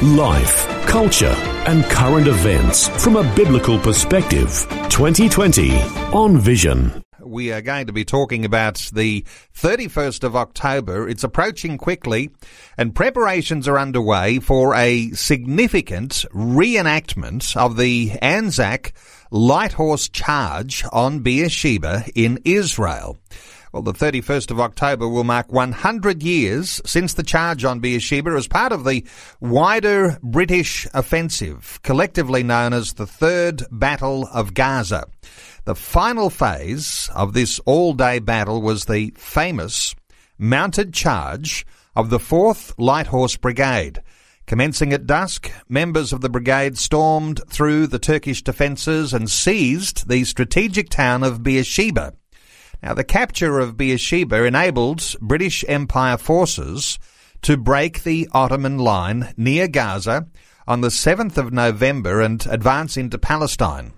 Life, culture, and current events from a biblical perspective. 2020 on Vision. We are going to be talking about the 31st of October. It's approaching quickly, and preparations are underway for a significant reenactment of the Anzac light horse charge on Beersheba in Israel. Well, the 31st of October will mark 100 years since the charge on Beersheba as part of the wider British offensive, collectively known as the Third Battle of Gaza. The final phase of this all-day battle was the famous mounted charge of the 4th Light Horse Brigade. Commencing at dusk, members of the brigade stormed through the Turkish defences and seized the strategic town of Beersheba. Now, the capture of Beersheba enabled British Empire forces to break the Ottoman line near Gaza on the 7th of November and advance into Palestine.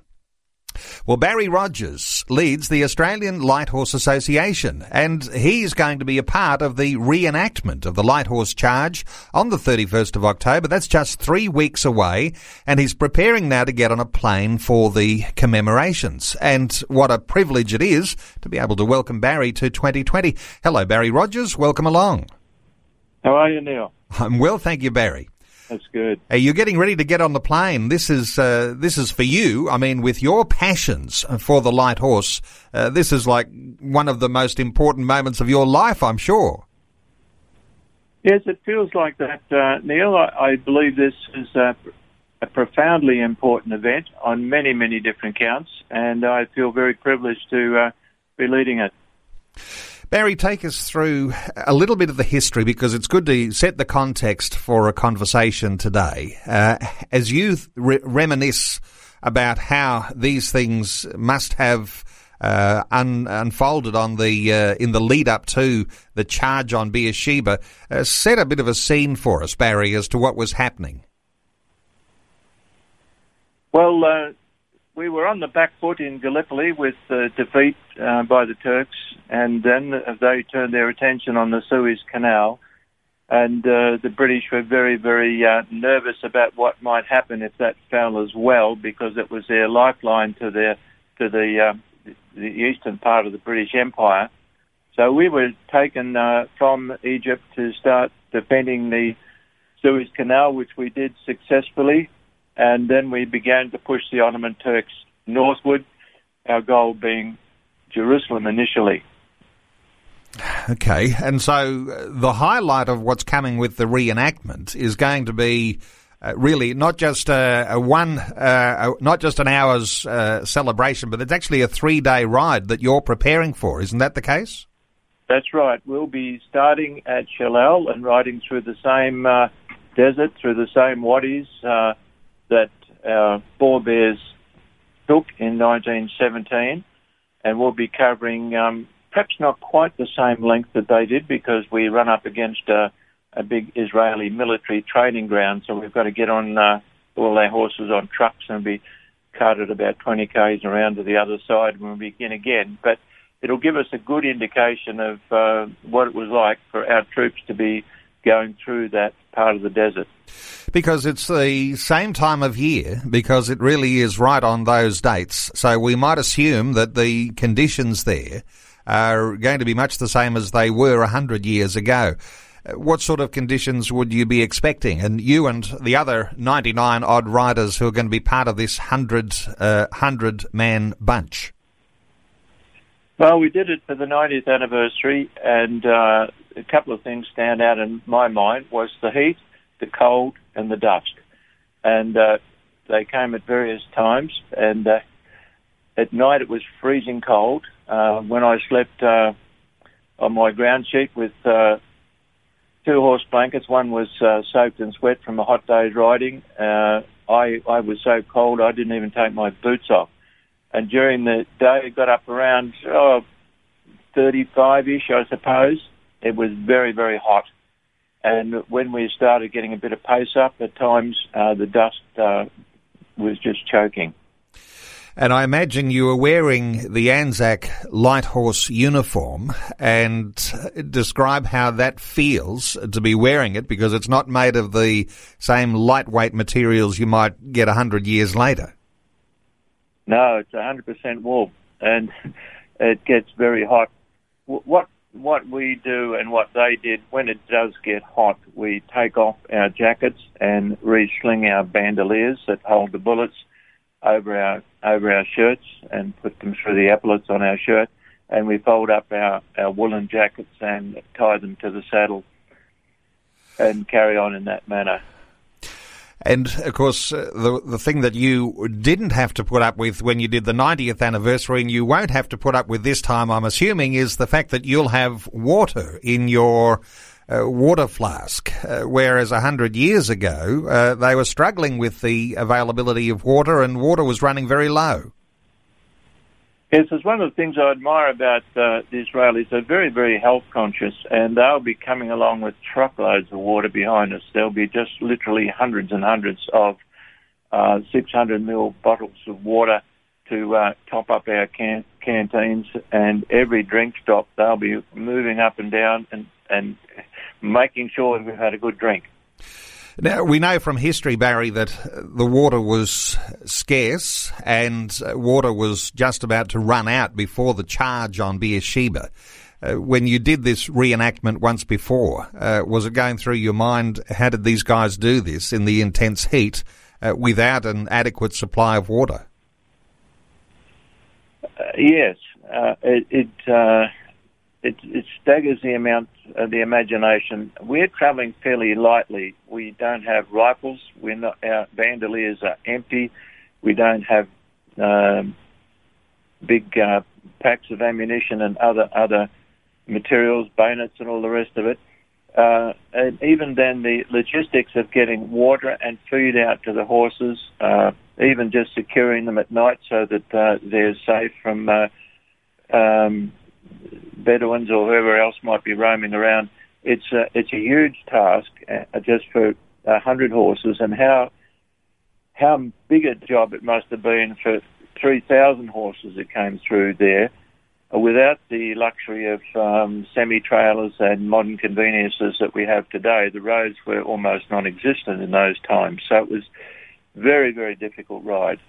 Well, Barry Rogers leads the Australian Light Horse Association, and he's going to be a part of the reenactment of the Light Horse Charge on the 31st of October. That's just three weeks away, and he's preparing now to get on a plane for the commemorations. And what a privilege it is to be able to welcome Barry to 2020. Hello, Barry Rogers. Welcome along. How are you, Neil? I'm well, thank you, Barry. That's good. Hey, you're getting ready to get on the plane. This is uh, this is for you. I mean, with your passions for the light horse, uh, this is like one of the most important moments of your life, I'm sure. Yes, it feels like that, uh, Neil. I, I, believe this is a, a, profoundly important event on many, many different counts, and I feel very privileged to uh, be leading it. Barry, take us through a little bit of the history because it's good to set the context for a conversation today. Uh, as you re- reminisce about how these things must have uh, un- unfolded on the uh, in the lead up to the charge on Beersheba, uh, set a bit of a scene for us, Barry, as to what was happening. Well, uh, we were on the back foot in Gallipoli with the defeat uh, by the Turks, and then they turned their attention on the Suez Canal, and uh, the British were very, very uh, nervous about what might happen if that fell as well, because it was their lifeline to their to the uh, the eastern part of the British Empire. So we were taken uh, from Egypt to start defending the Suez Canal, which we did successfully and then we began to push the Ottoman Turks northward, our goal being Jerusalem initially. Okay, and so uh, the highlight of what's coming with the reenactment is going to be uh, really not just a, a one, uh, not just an hour's uh, celebration, but it's actually a three-day ride that you're preparing for. Isn't that the case? That's right. We'll be starting at Shellal and riding through the same uh, desert, through the same wadis, uh, that our forebears took in 1917, and we'll be covering um, perhaps not quite the same length that they did because we run up against a, a big Israeli military training ground, so we've got to get on uh, all our horses on trucks and be carted about 20 k's around to the other side when we begin again. But it'll give us a good indication of uh, what it was like for our troops to be going through that part of the desert. Because it's the same time of year, because it really is right on those dates. So we might assume that the conditions there are going to be much the same as they were a hundred years ago. What sort of conditions would you be expecting? And you and the other 99 odd riders who are going to be part of this 100, uh, 100 man bunch? Well, we did it for the 90th anniversary, and uh, a couple of things stand out in my mind was the heat, the cold, and the dust. And uh, they came at various times. And uh, at night it was freezing cold. Uh, when I slept uh, on my ground sheet with uh, two horse blankets, one was uh, soaked in sweat from a hot day's riding. Uh, I I was so cold I didn't even take my boots off. and during the day it got up around oh, 35-ish, I suppose. It was very, very hot. And when we started getting a bit of pace up, at times uh, the dust uh, was just choking. And I imagine you were wearing the Anzac Light Horse uniform and describe how that feels to be wearing it because it's not made of the same lightweight materials you might get a hundred years later. No, it's 100% wool and it gets very hot. What what we do and what they did when it does get hot, we take off our jackets and re-sling our bandoliers that hold the bullets over our over our shirts and put them through the epaulets on our shirt, and we fold up our, our woolen jackets and tie them to the saddle and carry on in that manner. And of course, uh, the the thing that you didn't have to put up with when you did the 90th anniversary, and you won't have to put up with this time, I'm assuming, is the fact that you'll have water in your uh, water flask, uh, whereas a hundred years ago uh, they were struggling with the availability of water, and water was running very low. Yes, it's one of the things I admire about uh, the Israelis. They're very, very health conscious, and they'll be coming along with truckloads of water behind us. There'll be just literally hundreds and hundreds of uh, 600 ml bottles of water to uh, top up our can- canteens, and every drink stop they'll be moving up and down and and making sure we've had a good drink. Now, we know from history, Barry, that the water was scarce and water was just about to run out before the charge on Beersheba. Uh, when you did this reenactment once before, uh, was it going through your mind, how did these guys do this in the intense heat uh, without an adequate supply of water? Uh, yes. Uh, it, it uh, it, it staggers the amount of the imagination. We're travelling fairly lightly. We don't have rifles. We're not, our bandoliers are empty. We don't have um, big uh, packs of ammunition and other other materials, bayonets, and all the rest of it. Uh, and even then, the logistics of getting water and food out to the horses, uh, even just securing them at night so that uh, they're safe from uh, um, Bedouins or whoever else might be roaming around. It's a, it's a huge task uh, just for a hundred horses, and how how big a job it must have been for three thousand horses that came through there, uh, without the luxury of um, semi trailers and modern conveniences that we have today. The roads were almost non-existent in those times, so it was very very difficult ride.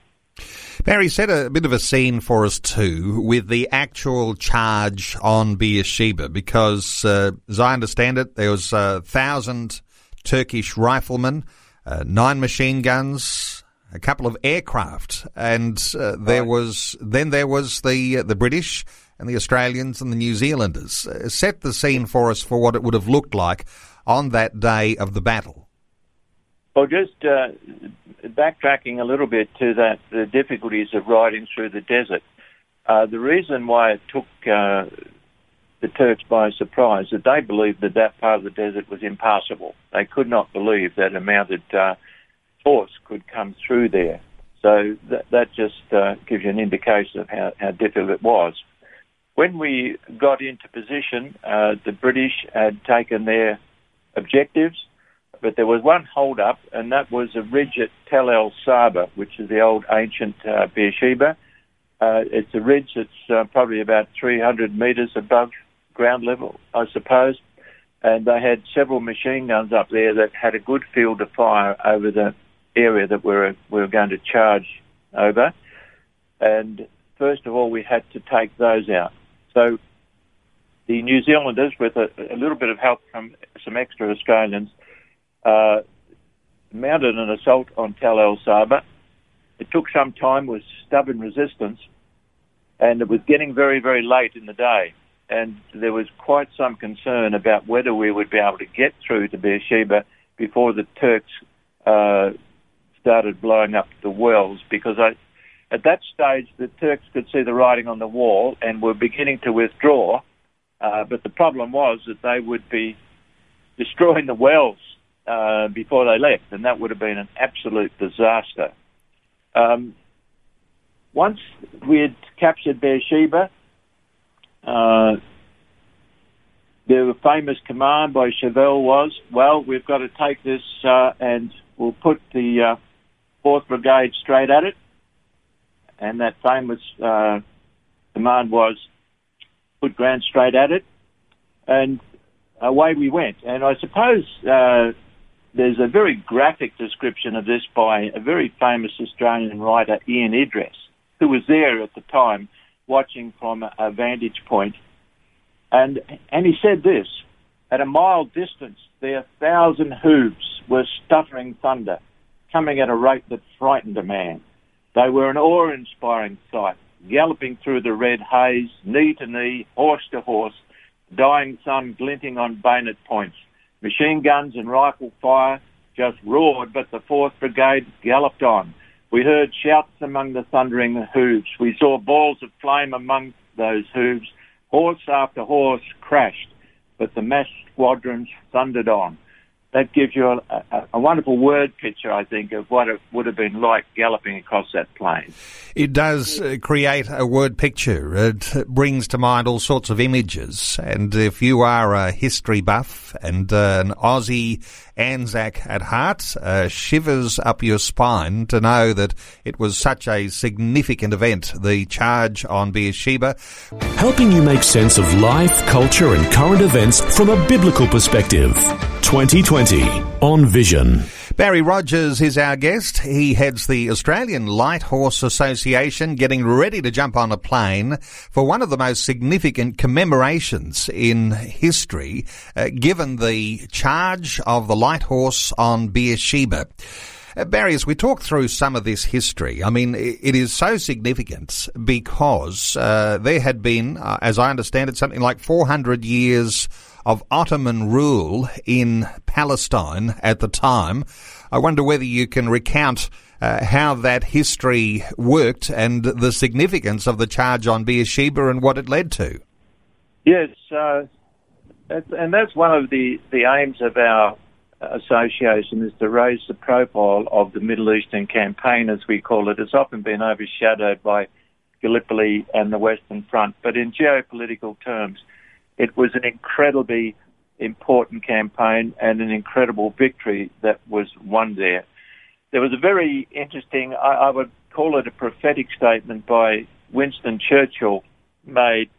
Barry set a bit of a scene for us too with the actual charge on Beersheba because, uh, as I understand it, there was a thousand Turkish riflemen, uh, nine machine guns, a couple of aircraft, and uh, there right. was then there was the uh, the British and the Australians and the New Zealanders. Uh, set the scene for us for what it would have looked like on that day of the battle. Well, just uh, backtracking a little bit to that, the difficulties of riding through the desert. Uh, the reason why it took uh, the Turks by surprise that they believed that that part of the desert was impassable. They could not believe that a mounted uh, force could come through there. So that, that just uh, gives you an indication of how, how difficult it was. When we got into position, uh, the British had taken their objectives but there was one hold up, and that was a ridge at Tel El Saba, which is the old ancient uh, Beersheba. Uh, it's a ridge that's uh, probably about 300 metres above ground level, I suppose. And they had several machine guns up there that had a good field of fire over the area that we were, we were going to charge over. And first of all, we had to take those out. So the New Zealanders, with a, a little bit of help from some extra Australians, uh, mounted an assault on Tel El Saba. It took some time with stubborn resistance, and it was getting very, very late in the day. And there was quite some concern about whether we would be able to get through to Beersheba before the Turks uh, started blowing up the wells, because I, at that stage the Turks could see the writing on the wall and were beginning to withdraw. Uh, but the problem was that they would be destroying the wells uh, before they left, and that would have been an absolute disaster. Um, once we had captured Beersheba, uh, the famous command by Chauvel was, well, we've got to take this uh, and we'll put the uh, 4th Brigade straight at it. And that famous uh, command was, put Grant straight at it. And away we went. And I suppose uh, there's a very graphic description of this by a very famous Australian writer, Ion Idriess, who was there at the time watching from a vantage point and, and he said this At a mile distance, their thousand hooves were stuttering thunder, coming at a rate that frightened a man. They were an awe inspiring sight, galloping through the red haze, knee to knee, horse to horse, dying sun glinting on bayonet points. Machine guns and rifle fire just roared, but the 4th Brigade galloped on. We heard shouts among the thundering hooves. We saw balls of flame among those hooves. Horse after horse crashed, but the massed squadrons thundered on. That gives you a, a, a, wonderful word picture, I think, of what it would have been like galloping across that plain. It does uh, create a word picture. It brings to mind all sorts of images. And if you are a history buff and uh, an Aussie Anzac at heart, uh, shivers up your spine to know that it was such a significant event, the charge on Beersheba. Helping you make sense of life, culture, and current events from a biblical perspective. 2020 on Vision. Barry Rogers is our guest. He heads the Australian Light Horse Association, getting ready to jump on a plane for one of the most significant commemorations in history, uh, given the charge of the light horse on Beersheba. Uh, Barry, as we talk through some of this history, I mean, it is so significant because uh, there had been, uh, as I understand it, something like 400 years of Ottoman rule in Palestine at the time. I wonder whether you can recount uh, how that history worked and the significance of the charge on Beersheba and what it led to. Yes, uh, and that's one of the, the aims of our association is to raise the profile of the Middle Eastern campaign, as we call it. It's often been overshadowed by Gallipoli and the Western Front, but in geopolitical terms, it was an incredibly important campaign and an incredible victory that was won there. There was a very interesting, I, I would call it a prophetic statement by Winston Churchill made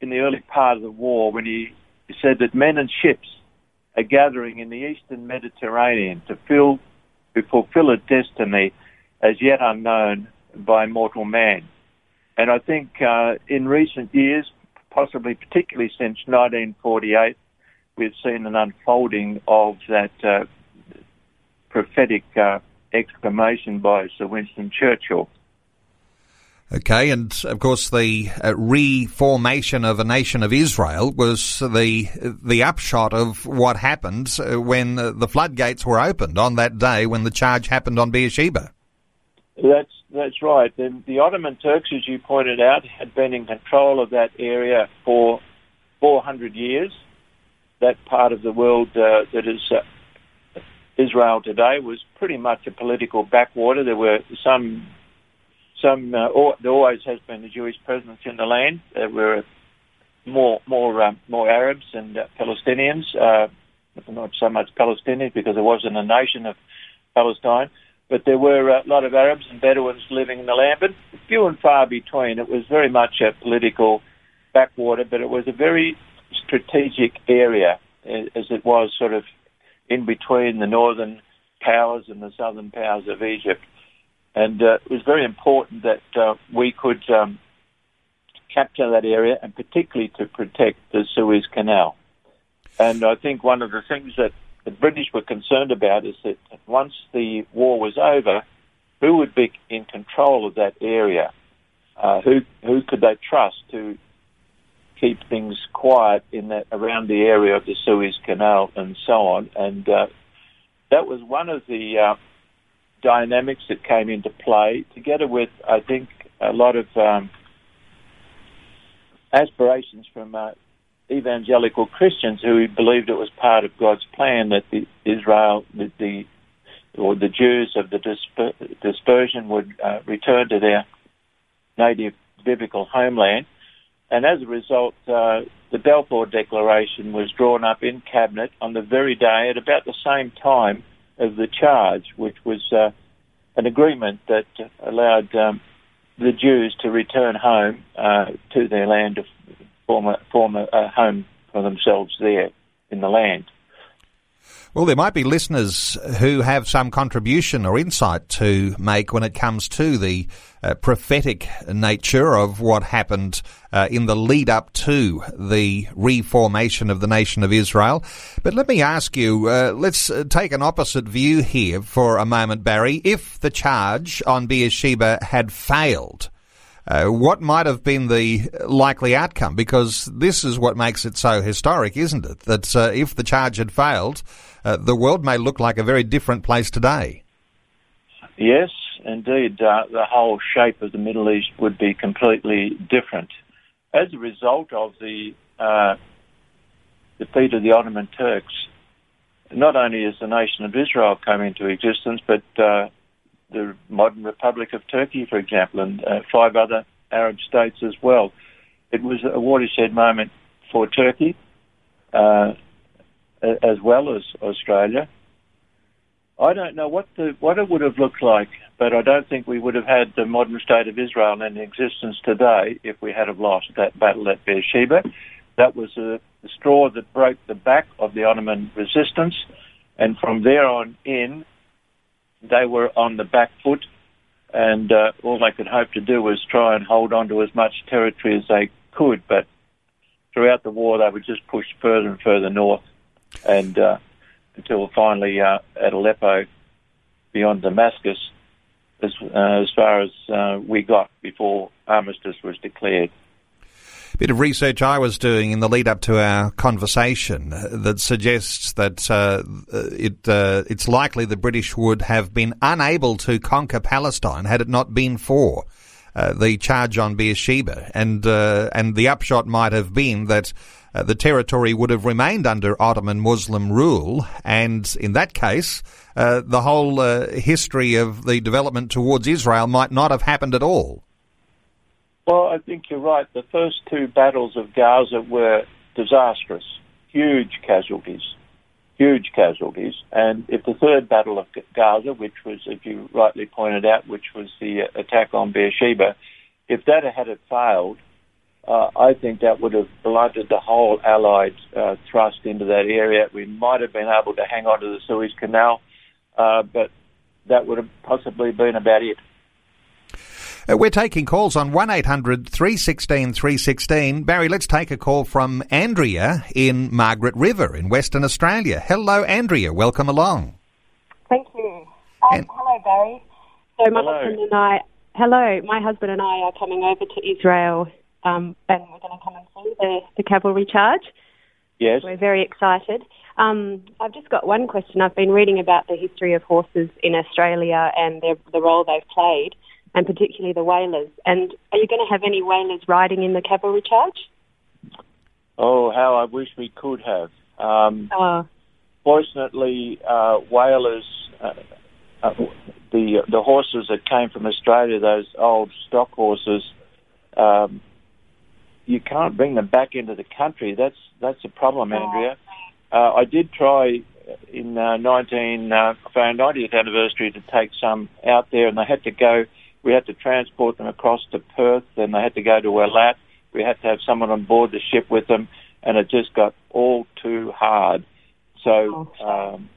in the early part of the war when he said that men and ships are gathering in the eastern Mediterranean to, fill, to fulfill a destiny as yet unknown by mortal man. And I think uh, in recent years, possibly particularly since 1948, we've seen an unfolding of that uh, prophetic uh, exclamation by Sir Winston Churchill. Okay, and of course the uh, reformation of a nation of Israel was the the upshot of what happened uh, when uh, the floodgates were opened on that day when the charge happened on Beersheba. That's that's right. The, the Ottoman Turks, as you pointed out, had been in control of that area for 400 years. That part of the world uh, that is uh, Israel today was pretty much a political backwater. There were some some uh, there always has been a Jewish presence in the land. There were more more um, more Arabs and uh, Palestinians, uh, not so much Palestinians because there wasn't a nation of Palestine, but there were a lot of Arabs and Bedouins living in the land, but few and far between. It was very much a political backwater, but it was a very strategic area as it was sort of in between the northern powers and the southern powers of Egypt. And uh, it was very important that uh, we could um, capture that area and particularly to protect the Suez Canal. And I think one of the things that the British were concerned about is that once the war was over, who would be in control of that area? Uh, who who could they trust to keep things quiet in that around the area of the Suez Canal and so on? And uh, that was one of the uh, dynamics that came into play, together with, I think, a lot of um, aspirations from uh, evangelical Christians who believed it was part of God's plan that the Israel, the, or the Jews of the disper- dispersion would uh, return to their native biblical homeland. And as a result, uh, the Balfour Declaration was drawn up in Cabinet on the very day at about the same time as the charge, which was uh, an agreement that allowed um, the Jews to return home uh, to their land to form a, form a, a home for themselves there in the land. Well, there might be listeners who have some contribution or insight to make when it comes to the uh, prophetic nature of what happened uh, in the lead up to the reformation of the nation of Israel. But let me ask you, uh, let's uh, take an opposite view here for a moment, Barry. If the charge on Beersheba had failed, uh, what might have been the likely outcome? Because this is what makes it so historic, isn't it? That uh, if the charge had failed, uh, the world may look like a very different place today. Yes, indeed. Uh, the whole shape of the Middle East would be completely different. As a result of the uh, defeat of the Ottoman Turks, not only has the nation of Israel come into existence, but the modern Republic of Turkey, for example, and uh, five other Arab states as well. It was a watershed moment for Turkey. Uh, as well as Australia. I don't know what the what it would have looked like, but I don't think we would have had the modern state of Israel in existence today if we had have lost that battle at Beersheba. That was a, the straw that broke the back of the Ottoman resistance, and from there on in, they were on the back foot, and uh, all they could hope to do was try and hold on to as much territory as they could. But throughout the war, they were just pushed further and further north and uh, until finally uh, at Aleppo, beyond Damascus, as, uh, as far as uh, we got before armistice was declared. Bit of research I was doing in the lead up to our conversation uh, that suggests that uh, it it's likely the British would have been unable to conquer Palestine had it not been for the charge on Beersheba, and and the upshot might have been that uh, the territory would have remained under Ottoman Muslim rule, and in that case, uh, the whole uh, history of the development towards Israel might not have happened at all. Well, I think you're right. The first two battles of Gaza were disastrous, huge casualties, huge casualties. And if the third battle of Gaza, which was, if you rightly pointed out, which was the attack on Beersheba, if that had failed, uh, I think that would have blunted the whole Allied uh, thrust into that area. We might have been able to hang on to the Suez Canal, uh, but that would have possibly been about it. Uh, we're taking calls on 1800 316 316. Barry, let's take a call from Andrea in Margaret River in Western Australia. Hello, Andrea. Welcome along. Thank you. Um, and- hello, Barry. So my hello. husband and I, hello, my husband and I are coming over to Israel um, and we're going to come and see the, the cavalry charge. Yes. We're very excited. Um, I've just got one question. I've been reading about the history of horses in Australia and their, the role they've played, and particularly the Walers. And are you going to have any Walers riding in the cavalry charge? Oh, how I wish we could have. Um, oh. Fortunately, uh, Walers, uh, uh, the the horses that came from Australia, those old stock horses, um, you can't bring them back into the country. That's that's a problem, Andrea. Uh, I did try in uh, 19 uh, for our 90th anniversary to take some out there, and they had to go. We had to transport them across to Perth, then they had to go to Eilat. We had to have someone on board the ship with them, and it just got all too hard. So um,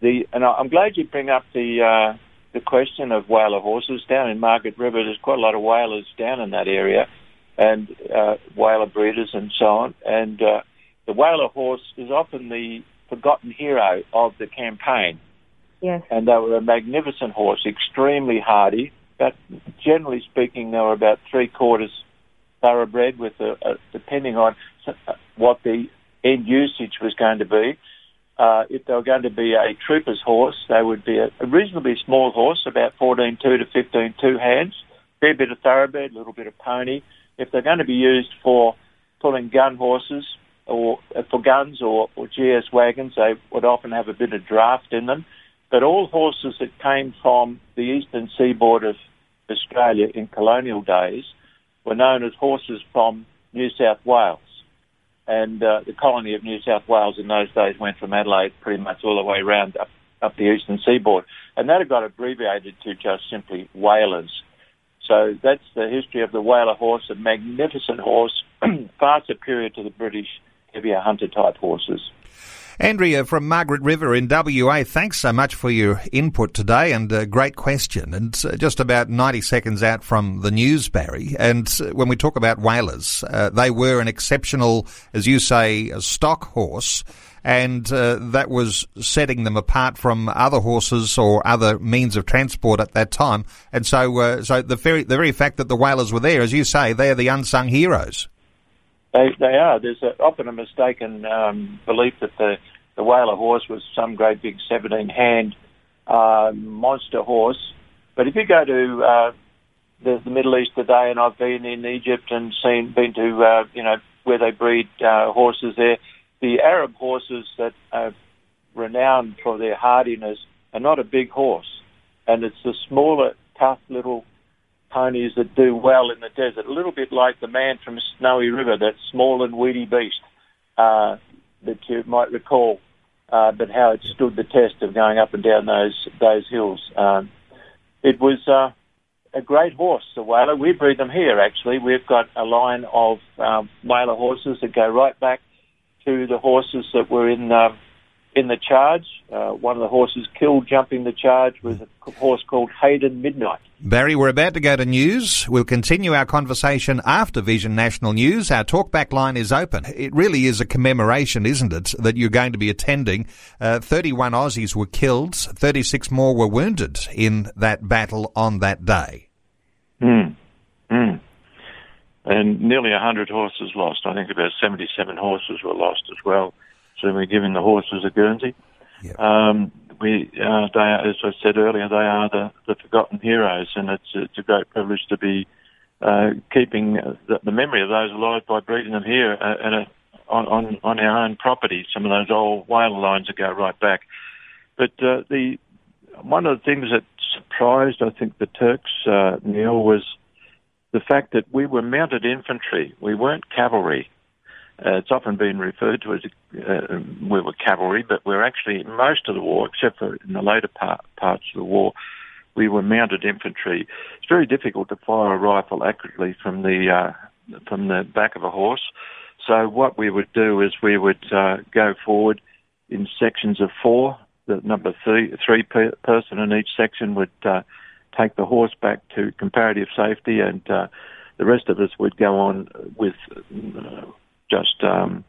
the and I'm glad you bring up the uh, the question of Waler horses down in Margaret River. There's quite a lot of Walers down in that area and uh, Waler breeders and so on. And uh, the Waler horse is often the forgotten hero of the campaign. Yes. And they were a magnificent horse, extremely hardy. But generally speaking, they were about three quarters thoroughbred, with a, a, depending on what the end usage was going to be. Uh, if they were going to be a trooper's horse, they would be a, a reasonably small horse, about 14.2 to 15.2 hands, fair bit of thoroughbred, a little bit of pony, if they're going to be used for pulling gun horses or uh, for guns or, or GS wagons, they would often have a bit of draft in them. But all horses that came from the eastern seaboard of Australia in colonial days were known as horses from New South Wales. And uh, the colony of New South Wales in those days went from Adelaide pretty much all the way around up, up the eastern seaboard. And that had got abbreviated to just simply Walers. So that's the history of the Waler horse, a magnificent horse, far superior to the British heavier hunter type horses. Andrea from Margaret River in WA, thanks so much for your input today and a great question. And uh, just about 90 seconds out from the news, Barry. And uh, when we talk about Walers, uh, they were an exceptional, as you say, stock horse. And uh, that was setting them apart from other horses or other means of transport at that time. And so, uh, so the very the very fact that the Walers were there, as you say, they're the unsung heroes. They they are. There's a, often a mistaken um, belief that the the Waler horse was some great big 17 hand uh, monster horse. But if you go to uh, the, the Middle East today, and I've been in Egypt and seen been to uh, you know where they breed uh, horses there, the Arab horses that are renowned for their hardiness are not a big horse, and it's the smaller, tough little ponies that do well in the desert. A little bit like the man from Snowy River, that small and weedy beast uh, that you might recall, uh, but how it stood the test of going up and down those those hills. Um, it was uh, a great horse, the Waler. We breed them here, actually. We've got a line of um, Waler horses that go right back to the horses that were in. Um, in the charge. Uh, one of the horses killed jumping the charge was a horse called Hayden Midnight. Barry, we're about to go to news. We'll continue our conversation after Vision National News. Our talkback line is open. It really is a commemoration, isn't it, that you're going to be attending. Uh, 31 Aussies were killed, 36 more were wounded in that battle on that day. Mm. Mm. And nearly 100 horses lost. I think about 77 horses were lost as well. So we're giving the horses a Guernsey. Yep. Um, we, uh, they are, as I said earlier, they are the, the forgotten heroes, and it's, it's a great privilege to be uh, keeping the, the, memory of those alive by breeding them here uh, at a, on, on, on our own property. Some of those old Waler lines that go right back. But uh, the one of the things that surprised, I think, the Turks, uh, Neil, was the fact that we were mounted infantry. We weren't cavalry. Uh, it's often been referred to as uh, we were cavalry, but we're actually most of the war, except for in the later part, parts of the war, we were mounted infantry. It's very difficult to fire a rifle accurately from the uh, from the back of a horse. So what we would do is we would uh, go forward in sections of four. The number three, three per person in each section would uh, take the horse back to comparative safety, and uh, the rest of us would go on with just um,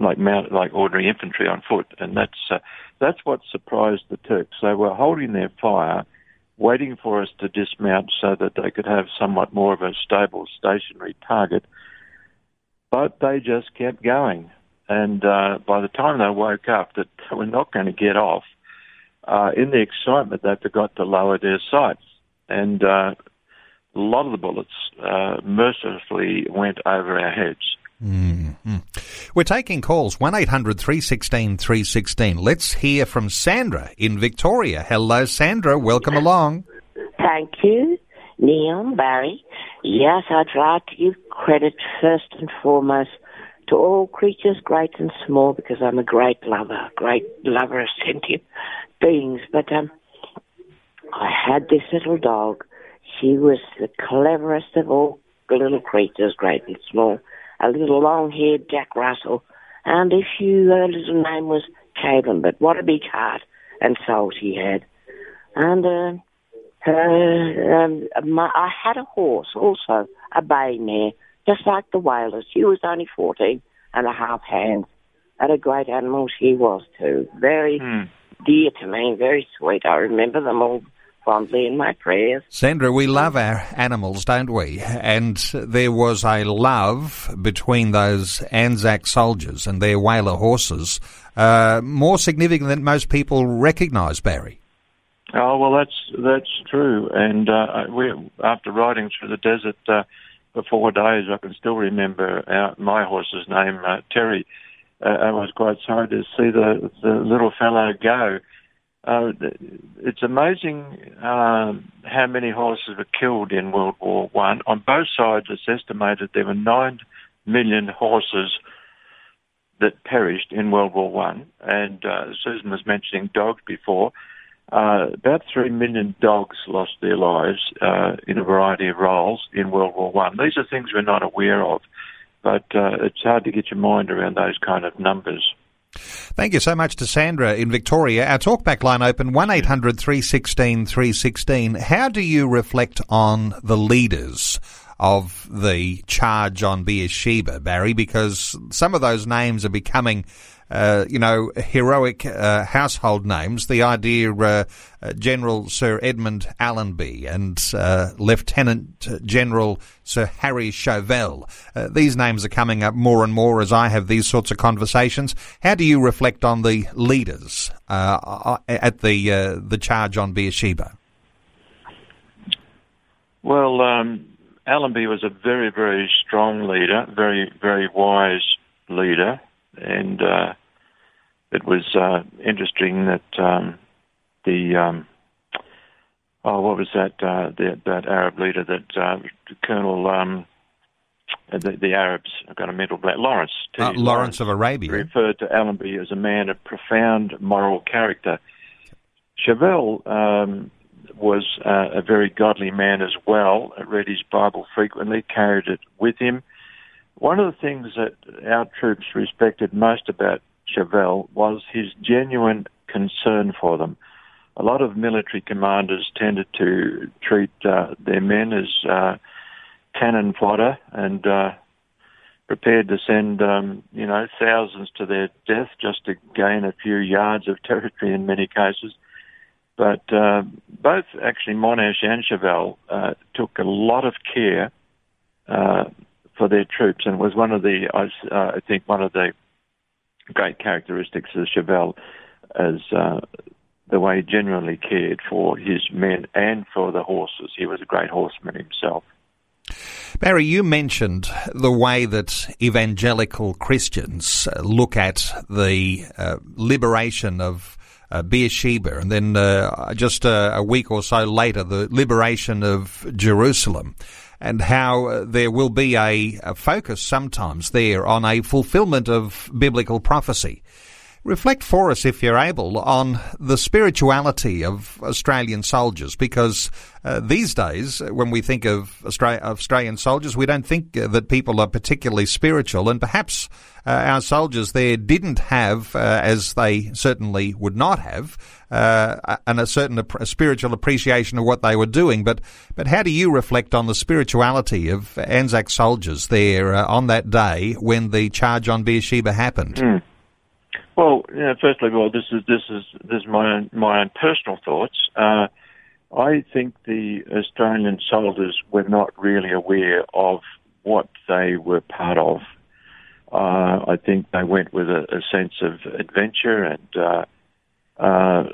like mount, like ordinary infantry on foot, and that's uh, that's what surprised the Turks. They were holding their fire, waiting for us to dismount so that they could have somewhat more of a stable, stationary target. But they just kept going, and uh, by the time they woke up that they were not going to get off, uh, in the excitement they forgot to lower their sights, and uh, a lot of the bullets uh, mercilessly went over our heads. Mm-hmm. We're taking calls 1 800 316 316. Let's hear from Sandra in Victoria. Hello, Sandra. Welcome along. Thank you, Neil, Barry. Yes, I'd like to give credit first and foremost to all creatures, great and small, because I'm a great lover, great lover of sentient beings. But um, I had this little dog. She was the cleverest of all the little creatures, great and small a little long-haired Jack Russell, and if you, her little name was Caven, but what a big heart and soul she had. And uh, her, um, my, I had a horse also, a bay mare, just like the Walers. She was only fourteen and a half hands. And a great animal she was too. Very mm. dear to me, very sweet. I remember them all fondly in my prayers. Sandra, we love our animals, don't we? And there was a love between those Anzac soldiers and their Waler horses, uh, more significant than most people recognise, Barry. Oh well, that's that's true. And uh, we, after riding through the desert uh, for four days, I can still remember our, my horse's name, uh, Terry. Uh, I was quite sorry to see the the little fellow go uh, it's amazing um, how many horses were killed in World War One. On both sides, it's estimated there were nine million horses that perished in World War One. And uh, Susan was mentioning dogs before. Uh, about three million dogs lost their lives uh, in a variety of roles in World War One. These are things we're not aware of, but uh, it's hard to get your mind around those kind of numbers. Thank you so much to Sandra in Victoria. Our talkback line open 1800 316 316. How do you reflect on the leaders of the charge on Beersheba, Barry? Because some of those names are becoming uh, you know, heroic uh, household names. The idea uh, uh General Sir Edmund Allenby and uh, Lieutenant General Sir Harry Chauvel. These names are coming up more and more as I have these sorts of conversations. How do you reflect on the leaders at the the charge on Beersheba? Well, um, Allenby was a very, very strong leader, very, very wise leader, and uh, it was uh, interesting that um, the um, oh, what was that uh, the, that Arab leader that uh, Colonel um, the, the, Arabs have got a mental blank Lawrence uh, Lawrence, Lawrence of Arabia referred to Allenby as a man of profound moral character. Chauvel um, was uh, a very godly man as well. Read his Bible frequently, carried it with him. One of the things that our troops respected most about Chauvel was his genuine concern for them. A lot of military commanders tended to treat uh, their men as uh, cannon fodder and uh, prepared to send, um, you know, thousands to their death just to gain a few yards of territory in many cases. But uh, both actually Monash and Chauvel uh, took a lot of care uh, for their troops, and was one of the, I, I think, one of the great characteristics of Chauvel as uh, the way he genuinely cared for his men and for the horses. He was a great horseman himself. Barry, you mentioned the way that evangelical Christians look at the uh, liberation of uh, Beersheba, and then uh, just a, a, week or so later, the liberation of Jerusalem and how uh, there will be a, a focus sometimes there on a fulfillment of biblical prophecy. Reflect for us, if you're able, on the spirituality of Australian soldiers, because uh, these days, when we think of Australian soldiers, we don't think uh, that people are particularly spiritual, and perhaps uh, our soldiers there didn't have, uh, as they certainly would not have, uh, and a certain a spiritual appreciation of what they were doing. But but how do you reflect on the spirituality of Anzac soldiers there uh, on that day when the charge on Beersheba happened? Mm. Well, you know, firstly, well, this is this is this is my own, my own personal thoughts. Uh, I think the Australian soldiers were not really aware of what they were part of. Uh, I think they went with a, a sense of adventure and uh, uh,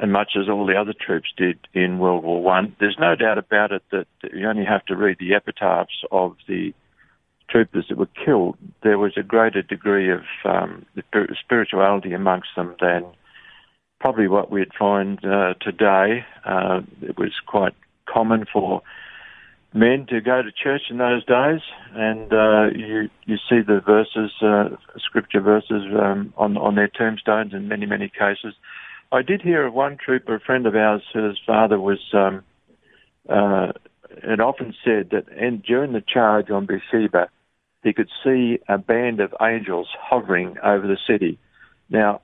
and much as all the other troops did in World War One. There's no doubt about it that you only have to read the epitaphs of the troopers that were killed. There was a greater degree of um, spirituality amongst them than probably what we'd find uh, today. Uh, it was quite common for men to go to church in those days, and uh, you you see the verses, uh, scripture verses um, on on their tombstones in many many cases. I did hear of one trooper, a friend of ours, whose father was. Um, uh, had often said that and during the charge on Beersheba, he could see a band of angels hovering over the city. Now,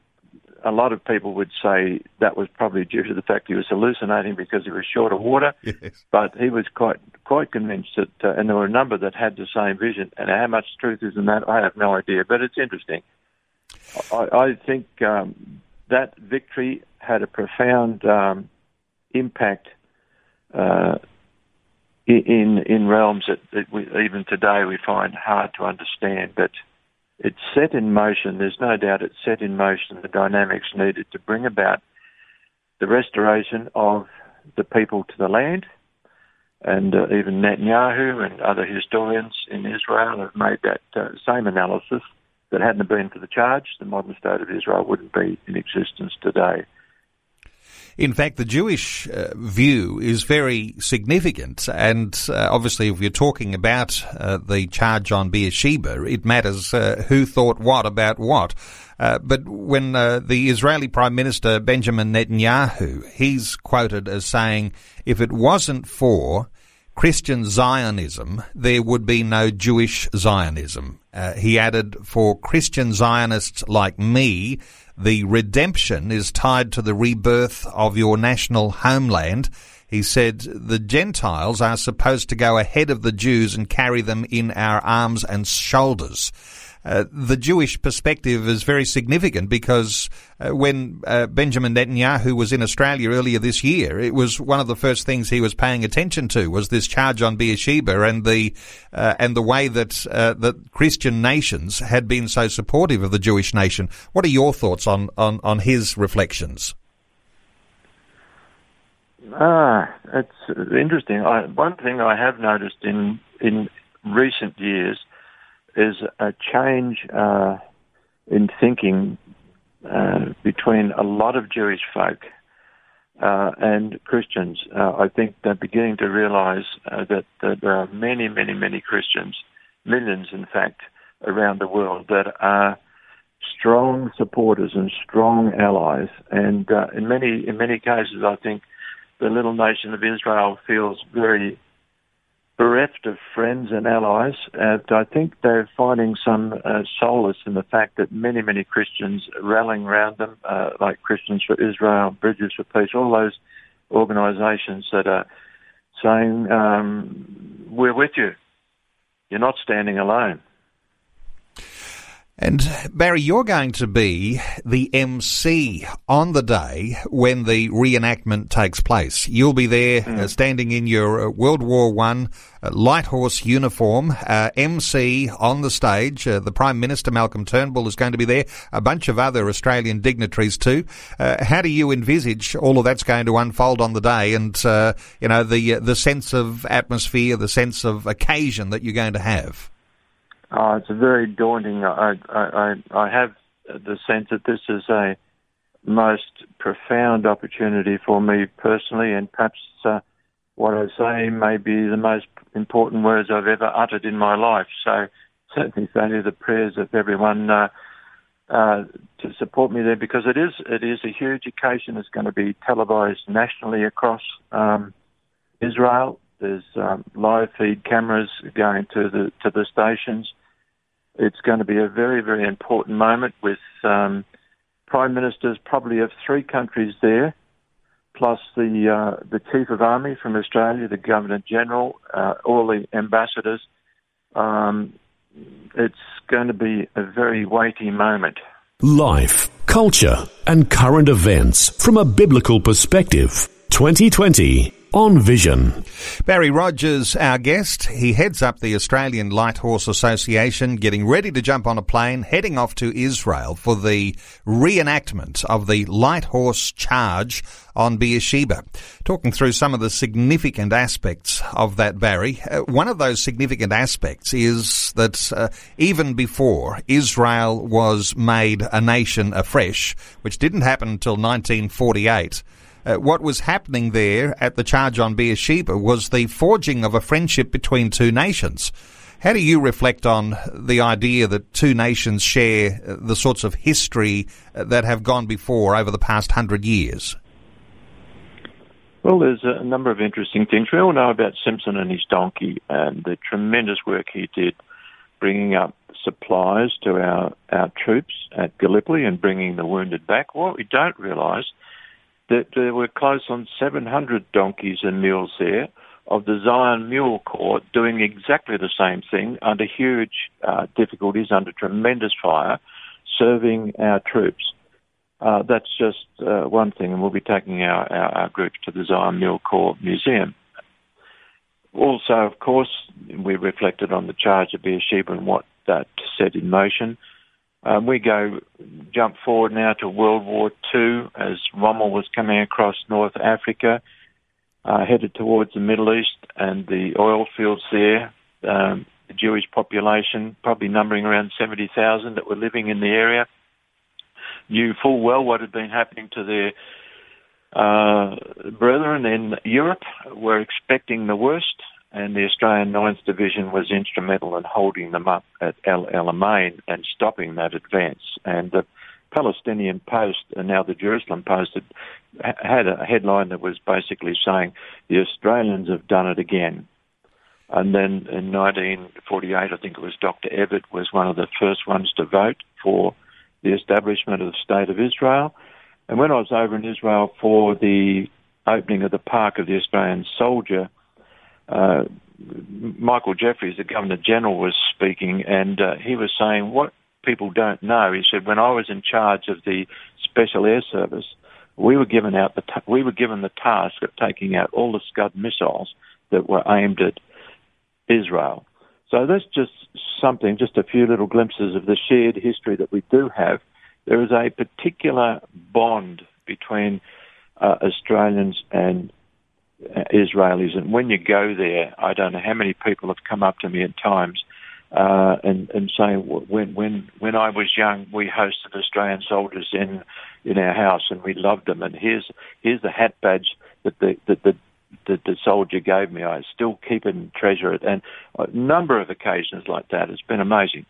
a lot of people would say that was probably due to the fact he was hallucinating because he was short of water. Yes. But he was quite quite convinced that, uh, and there were a number that had the same vision. And how much truth is in that, I have no idea. But it's interesting. I, I think um, that victory had a profound um, impact uh, in in realms that, that we, even today we find hard to understand. But it's set in motion. There's no doubt it's set in motion the dynamics needed to bring about the restoration of the people to the land. And uh, even Netanyahu and other historians in Israel have made that uh, same analysis that hadn't been for the charge, the modern state of Israel wouldn't be in existence today. In fact, the Jewish uh, view is very significant, and uh, obviously, if you're talking about uh, the charge on Beersheba, it matters who thought what about what. But when the Israeli Prime Minister Benjamin Netanyahu, he's quoted as saying, "If it wasn't for Christian Zionism, there would be no Jewish Zionism." He added, "For Christian Zionists like me." The redemption is tied to the rebirth of your national homeland. He said the Gentiles are supposed to go ahead of the Jews and carry them in our arms and shoulders. Uh, the Jewish perspective is very significant because uh, when uh, Benjamin Netanyahu was in Australia earlier this year, it was one of the first things he was paying attention to was this charge on Beersheba and the uh, and the way that uh, that Christian nations had been so supportive of the Jewish nation. What are your thoughts on on, on his reflections? Ah, it's interesting. I, one thing I have noticed in in recent years is a change uh, in thinking uh, between a lot of Jewish folk uh, and Christians. Uh, I think they're beginning to realize uh, that, that, there are many, many, many Christians, millions in fact, around the world that are strong supporters and strong allies. And uh, in many in many cases, I think the little nation of Israel feels very bereft of friends and allies. And I think they're finding some uh, solace in the fact that many, many Christians rallying around them, uh, like Christians for Israel, Bridges for Peace, all those organisations that are saying, um, we're with you. You're not standing alone. And Barry, you're going to be the MC on the day when the reenactment takes place. You'll be there mm. uh, standing in your uh, World War One uh, light horse uniform, uh, MC on the stage. Uh, the Prime Minister Malcolm Turnbull is going to be there. A bunch of other Australian dignitaries too. Uh, how do you envisage all of that's going to unfold on the day? And you know the the sense of atmosphere, the sense of occasion that you're going to have. Oh, it's a very daunting. I, I, I have the sense that this is a most profound opportunity for me personally, and perhaps uh, what I say may be the most important words I've ever uttered in my life. So certainly say the prayers of everyone uh, uh, to support me there because it is it is a huge occasion. It's going to be televised nationally across um, Israel. There's um, live feed cameras going to the to the stations. It's going to be a very, very important moment with um, prime ministers probably of three countries there, plus the uh, the chief of army from Australia, the governor general, uh, all the ambassadors. Um, it's going to be a very weighty moment. Life, culture, and current events from a biblical perspective. 2020 on Vision. Barry Rogers, our guest. He heads up the Australian Light Horse Association, getting ready to jump on a plane, heading off to Israel for the reenactment of the Light Horse Charge on Beersheba. Talking through some of the significant aspects of that, Barry. Uh, one of those significant aspects is that uh, even before Israel was made a nation afresh, which didn't happen until 1948, uh, what was happening there at the charge on Beersheba was the forging of a friendship between two nations. How do you reflect on the idea that two nations share uh, the sorts of history uh, that have gone before over the past hundred years? Well, there's a number of interesting things. We all know about Simpson and his donkey and the tremendous work he did bringing up supplies to our, our troops at Gallipoli and bringing the wounded back. What we don't realise that there were close on 700 donkeys and mules there of the Zion Mule Corps doing exactly the same thing under huge uh, difficulties, under tremendous fire, serving our troops. Uh, that's just uh, one thing, and we'll be taking our, our, our groups to the Zion Mule Corps Museum. Also, of course, we reflected on the charge of Beersheba and what that set in motion. Um, we go jump forward now to World War II as Rommel was coming across North Africa, uh, headed towards the Middle East and the oil fields there. Um, the Jewish population, probably numbering around 70,000 that were living in the area, knew full well what had been happening to their uh, brethren in Europe were expecting the worst, and the Australian 9th Division was instrumental in holding them up at El Alamein and stopping that advance. And the Palestinian Post, and now the Jerusalem Post, had, a headline that was basically saying the Australians have done it again. And then in 1948, I think it was Dr. Evatt was one of the first ones to vote for the establishment of the State of Israel. And when I was over in Israel for the opening of the Park of the Australian Soldier, uh, Michael Jeffries, the Governor General, was speaking, and uh, he was saying what people don't know. He said, when I was in charge of the Special Air Service, we were given out the t- we were given the task of taking out all the Scud missiles that were aimed at Israel. So that's just something, just a few little glimpses of the shared history that we do have. There is a particular bond between uh, Australians and Israelis, and when you go there, I don't know how many people have come up to me at times uh, and and saying when when when I was young, we hosted Australian soldiers in in our house, and we loved them. And here's here's the hat badge that the that the that the soldier gave me. I still keep it and treasure it. And a number of occasions like that. It's been amazing.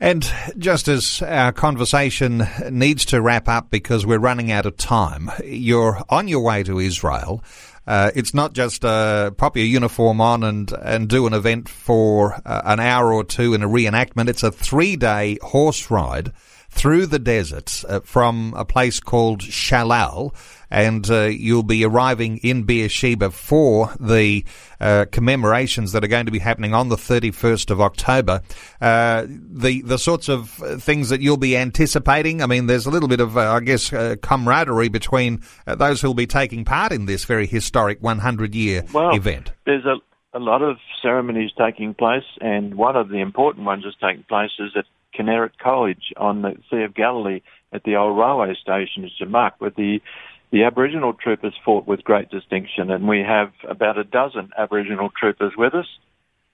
And just as our conversation needs to wrap up because we're running out of time, you're on your way to Israel. Uh, it's not just uh, pop your uniform on and, and do an event for uh, an hour or two in a reenactment. It's a three day horse ride through the desert uh, from a place called Shellal, and uh, you'll be arriving in Beersheba for the uh, commemorations that are going to be happening on the 31st of October. Uh, the the sorts of things that you'll be anticipating. I mean, there's a little bit of, uh, I guess, uh, camaraderie between those who'll be taking part in this very historic 100 year well, event. There's a a lot of ceremonies taking place, and one of the important ones that's taking place is at Kinneret College on the Sea of Galilee at the old railway station in Semakh, where the the Aboriginal troopers fought with great distinction, and we have about a dozen Aboriginal troopers with us,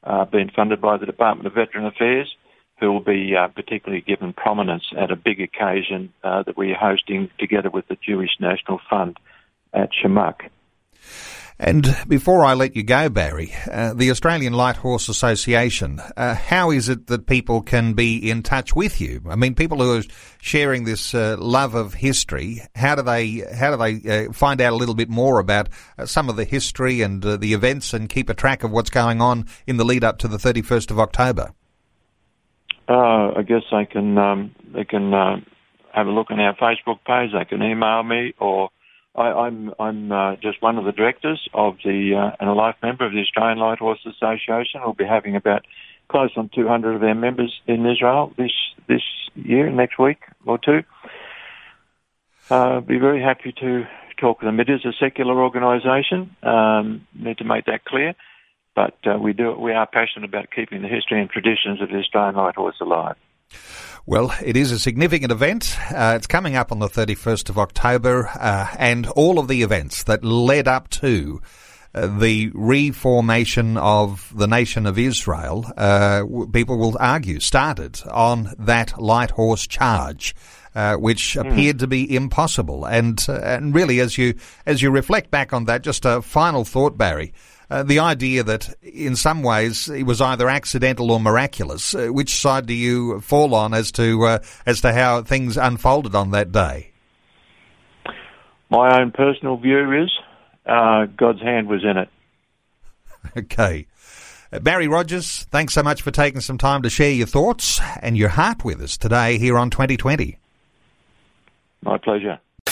uh, being funded by the Department of Veteran Affairs, who will be uh, particularly given prominence at a big occasion uh, that we're hosting together with the Jewish National Fund at Semakh. And before I let you go, Barry, uh, the Australian Light Horse Association, uh, how is it that people can be in touch with you? I mean, people who are sharing this uh, love of history, how do they how do they uh, find out a little bit more about uh, some of the history and uh, the events and keep a track of what's going on in the lead up to the 31st of October? I guess I can um, they can have a look on our Facebook page. They can email me or I, am I'm, I'm uh, just one of the directors of the uh, and a life member of the Australian Light Horse Association. We'll be having about close on 200 of their members in Israel this this year, next week or two. Uh, be very happy to talk to them. It is a secular organisation. Um, need to make that clear, but uh, we do we are passionate about keeping the history and traditions of the Australian Light Horse alive. Well, it is a significant event. Uh, it's coming up on the 31st of October, uh, and all of the events that led up to uh, the reformation of the nation of Israel, uh, people will argue, started on that light horse charge. Uh, which mm. appeared to be impossible, and uh, and really, as you as you reflect back on that, just a final thought, Barry. Uh, the idea that in some ways it was either accidental or miraculous. Uh, which side do you fall on as to uh, as to how things unfolded on that day? My own personal view is uh, God's hand was in it. Okay. Uh, Barry Rogers, thanks so much for taking some time to share your thoughts and your heart with us today here on 2020. My pleasure.